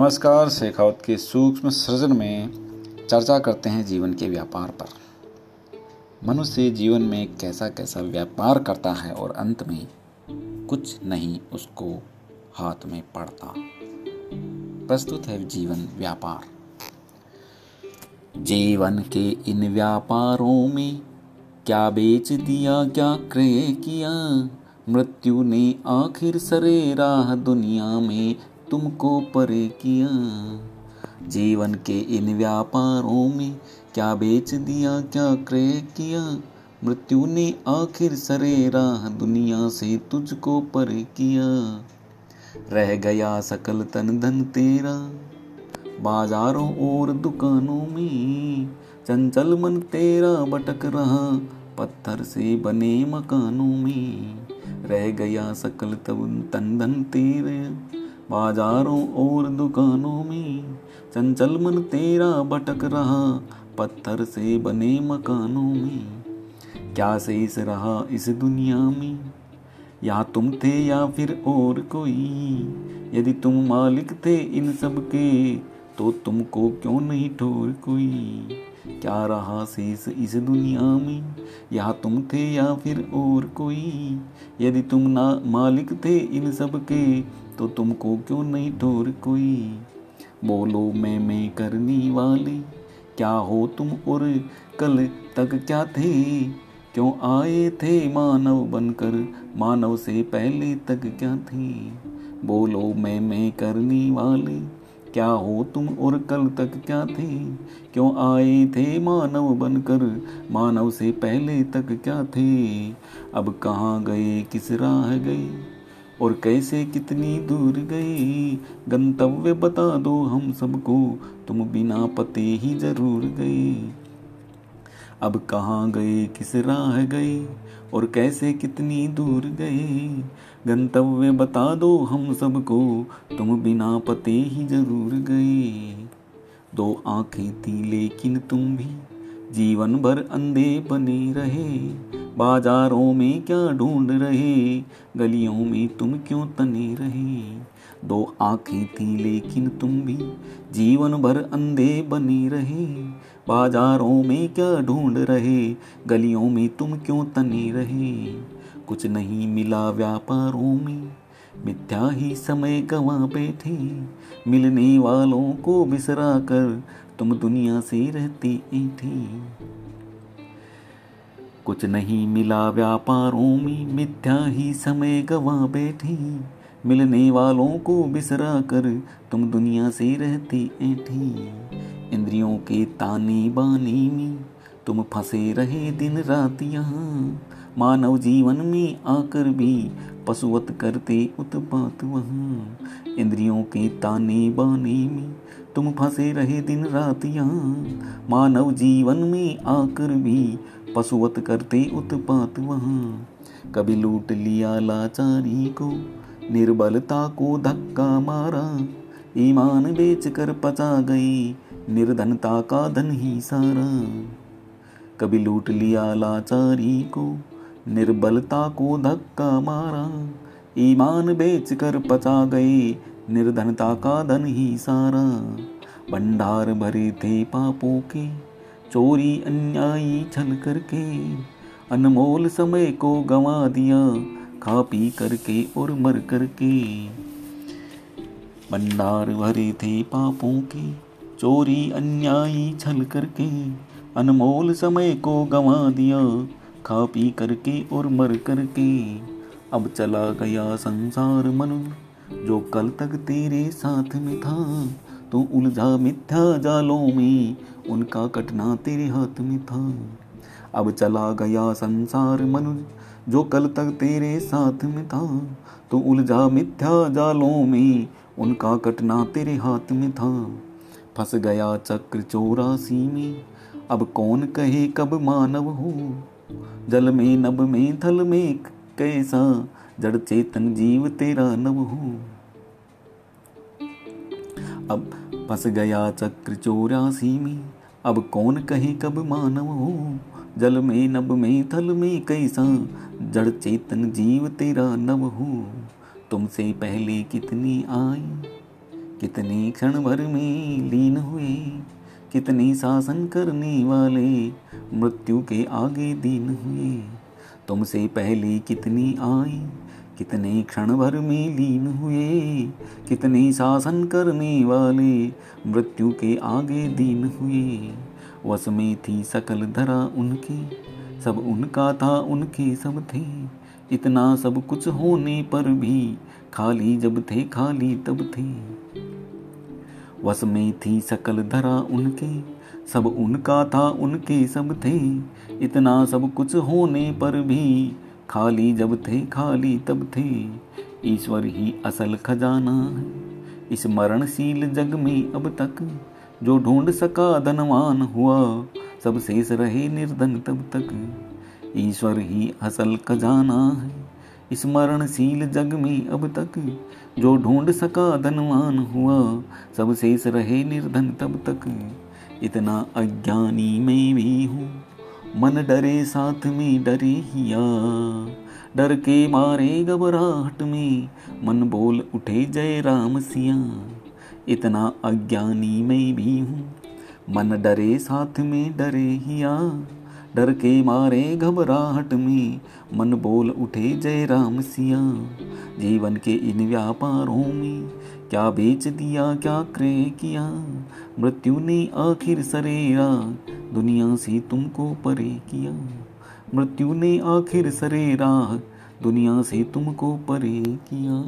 नमस्कार, शेखावत के सूक्ष्म सृजन में चर्चा करते हैं जीवन के व्यापार पर। मनुष्य जीवन में कैसा कैसा व्यापार करता है और अंत में कुछ नहीं, उसको हाथ में पड़ता। प्रस्तुत है जीवन व्यापार। जीवन के इन व्यापारों में क्या बेच दिया, क्या क्रय किया, मृत्यु ने आखिर सरे राह दुनिया में तुमको परे किया। जीवन के इन व्यापारों में क्या बेच दिया, क्या क्रय किया। मृत्यु ने आखिर सरे राह दुनिया से तुझको परे किया। रह गया सकल तन धन तेरा। बाजारों और दुकानों में चंचल मन तेरा भटक रहा। पत्थर से बने मकानों में रह गया सकल तन धन तेरे। बाजारों और दुकानों में चंचल मन तेरा भटक रहा, पत्थर से बने मकानों में। क्या शेष रहा इस दुनिया में? या तुम थे या फिर और कोई। यदि तुम मालिक थे इन सब के तो तुमको क्यों नहीं ठोर कोई? क्या रहा शेष इस दुनिया में? या तुम थे या फिर और कोई। यदि तुम ना मालिक थे इन सब के तो तुमको क्यों नहीं ठोर कोई? बोलो, मैं मैं करने वाले। क्या हो तुम और कल तक क्या थे? क्यों आए थे मानव बनकर? मानव से पहले तक क्या थे? बोलो, मैं मैं करने वाले। क्या हो तुम और कल तक क्या थे? क्यों आए थे मानव बनकर? मानव से पहले तक क्या थे? अब कहाँ गए? किस राह गए? और कैसे कितनी दूर गए गंतव्य बता दो हम सबको, तुम बिना पते ही ज़रूर गए अब कहाँ गए, किस राह गए और कैसे कितनी दूर गए गंतव्य बता दो हम सबको, तुम बिना पते ही ज़रूर गए दो आँखें थी लेकिन तुम भी, जीवन भर अंधे बने रहे। बाजारों में क्या ढूंढ रहे? गलियों में तुम क्यों तने रहे? दो आँखें थी, लेकिन तुम भी जीवन भर अंधे बने रहे। बाजारों में क्या ढूंढ रहे? गलियों में तुम क्यों तने रहे? कुछ नहीं मिला व्यापारों में। मिथ्या ही समय गवा बैठे मिलने वालों को बिसरा कर तुम दुनिया से रहती थी। कुछ नहीं मिला व्यापारों में, मिथ्या ही समय गवा बैठी। मिलने वालों को बिसरा कर तुम दुनिया से रहती ऐठी। इंद्रियों के ताने बाने में तुम फंसे रहे दिन रात यहाँ। मानव जीवन में आकर भी पशुवत करते उत्पात वहाँ। इंद्रियों के ताने बाने में तुम फंसे रहे दिन रात यहाँ। मानव जीवन में आकर भी पशुवत करते उत्पात वहाँ। कभी लूट लिया लाचारी को, निर्बलता को धक्का मारा। ईमान बेच कर पचा गई, निर्धनता का धन ही सारा। कभी लूट लिया लाचारी को, निर्बलता को धक्का मारा। ईमान बेच कर पचा गए निर्धनता का धन ही सारा। भंडार भरे थे पापों के चोरी अन्यायी छल करके, अनमोल समय को गंवा दिया, खा पी करके और मर करके। भंडार भरे थे पापों के, चोरी अन्यायी छल करके, अनमोल समय को गंवा दिया, खा पी करके और मर करके। अब चला गया संसार मनुष्य जो कल तक तेरे साथ में था, तू उलझा मिथ्या जालों में उनका कटना तेरे हाथ में था। अब चला गया संसार मनुष्य, जो कल तक तेरे साथ में था। तो उलझा मिथ्या जालों में, उनका कटना तेरे हाथ में था। फंस गया चक्र चौरासी में, अब कौन कहे कब मानव हो। जल में नब में, थल में कैसा, जड़ चेतन जीव तेरा नव हो। अब फंस गया चक्र चौरासी में अब कौन कहे कब मानव हो? जल में नब में, थल में कैसा? जड़ चेतन जीव तेरा नव हो। तुमसे पहले कितनी आई? कितने क्षण भर में लीन हुए? कितने शासन करने वाले? मृत्यु के आगे दीन हुए। तुमसे पहले कितनी आई? कितने क्षण भर में लीन हुए, कितने शासन करने वाले मृत्यु के आगे दीन हुए। वस में थी सकल धरा उनकी, सब उनका था, उनके सब थे। इतना सब कुछ होने पर भी खाली जब थे, खाली तब थे। वस में थी सकल धरा उनके, सब उनका था, उनके सब थे। इतना सब कुछ होने पर भी खाली जब थे खाली तब थे। ईश्वर ही असल खजाना है। इस मरणशील जग में अब तक जो ढूंढ सका धनवान हुआ, सब शेष रहे निर्धन तब तक। ईश्वर ही असल खजाना है। इस मरणशील जग में अब तक जो ढूंढ सका धनवान हुआ, सब शेष रहे निर्धन तब तक। इतना अज्ञानी मैं भी हूँ मन डरे साथ में डरे हिया। डर के मारे घबराहट में मन बोल उठे जय राम सिया। इतना अज्ञानी मैं भी हूँ, मन डरे साथ में डरे हिया। डर के मारे घबराहट में मन बोल उठे जय राम सिया। जीवन के इन व्यापारों में क्या बेच दिया, क्या क्रय किया, मृत्यु ने आखिर सरेरा। दुनिया से तुमको परे किया। मृत्यु ने आखिर सरे राह दुनिया से तुमको परे किया।